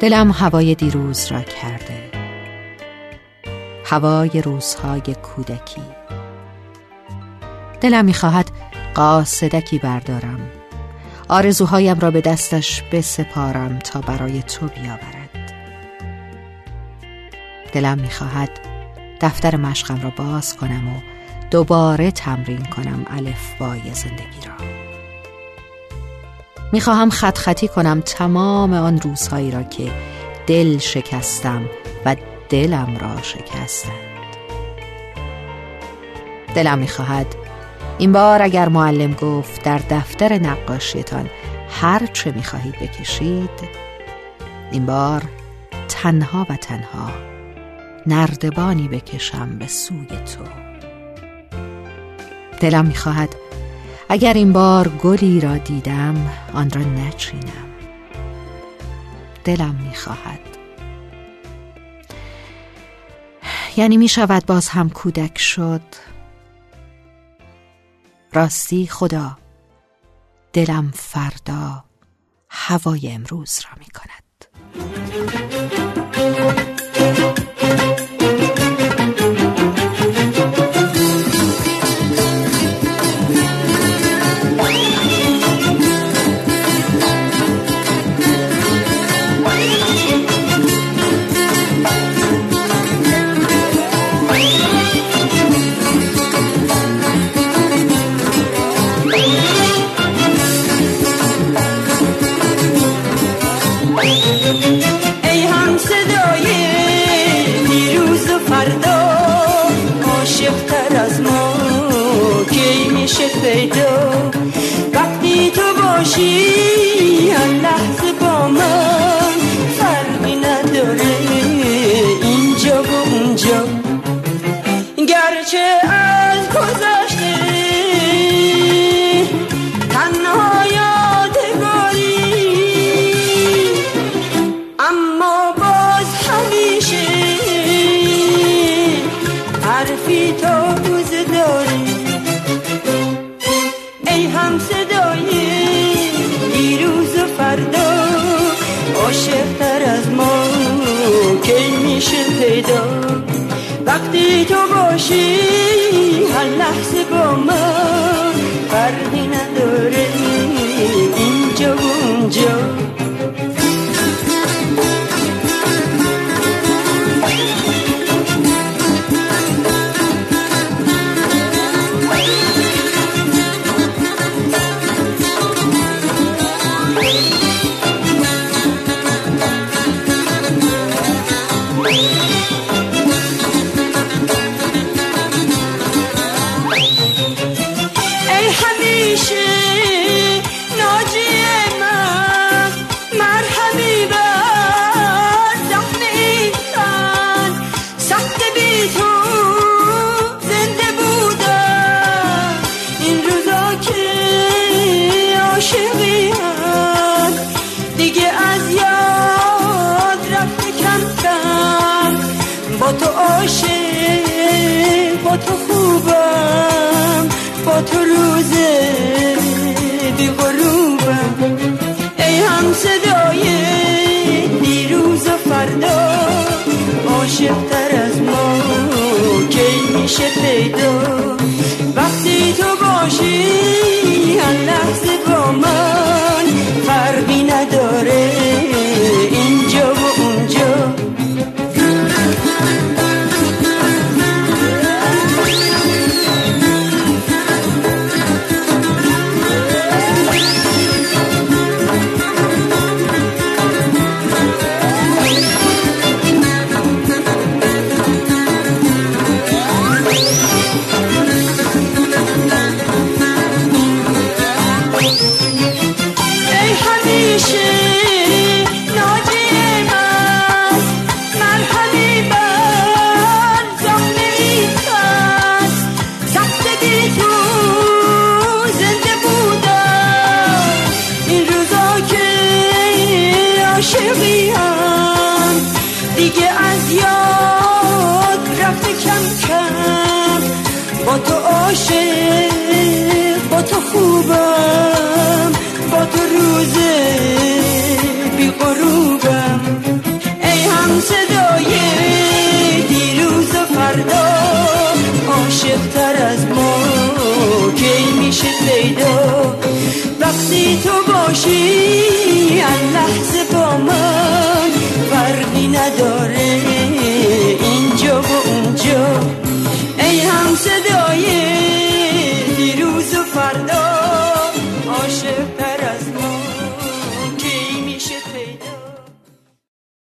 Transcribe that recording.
دلم هوای دیروز را کرده. هوای روزهای کودکی. دلم می‌خواهد قاصدکی بردارم. آرزوهایم را به دستش بسپارم تا برای تو بیاورد. دلم می‌خواهد دفتر مشقم را باز کنم و دوباره تمرین کنم الفبای زندگی را. می‌خواهم خط خطی کنم تمام آن روزهایی را که دل شکستم و دلم را شکستند. دلم می‌خواهد این بار اگر معلم گفت در دفتر نقاشیتان هر چه می‌خواهید بکشید این بار تنها و تنها نردبانی بکشم به سوی تو. دلم می‌خواهد اگر این بار گلی را دیدم آن را نچینم. دلم می‌خواهد. یعنی می شود باز هم کودک شد. راستی خدا. دلم فردا هوای امروز را می کند میشه پیدا؟ وقتی تو باشی پیدا. وقتی تو باشی هر لحظه با من فرقی نداره. اینجا و اونجا. با تو عاشق با تو خوبم با تو روز بی غروبم. ای هم صدای دیروز و فردا عاشق تر از ما کی میشه پیدا؟ وقتی تو باشی دیگه از یاد رفته کم کم با تو عاشق با تو خوبم با تو روزه بی غروبم. ای هم صدای دیروز و فردا عاشقتر از ما کی میشه پیدا. وقتی تو باشی از لحظه با من to the